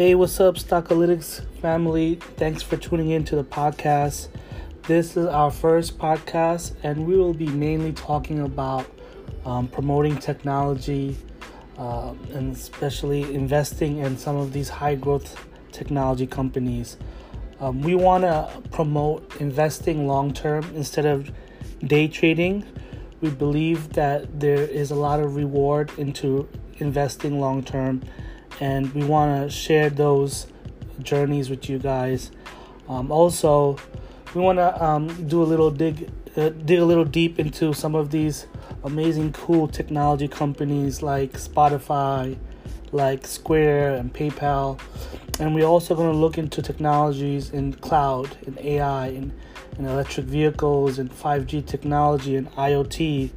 Hey, what's up, Stockalytics family? Thanks for tuning in to the podcast. This is our first podcast, and we will be mainly talking about um, promoting technology uh, and especially investing in some of these high growth technology companies. Um, we want to promote investing long term instead of day trading. We believe that there is a lot of reward into investing long term and we want to share those journeys with you guys. Um, also, we want to um, do a little dig, uh, dig a little deep into some of these amazing, cool technology companies like Spotify, like Square, and PayPal. And we're also going to look into technologies in cloud, in AI, in, electric vehicles, and 5G technology, and IoT.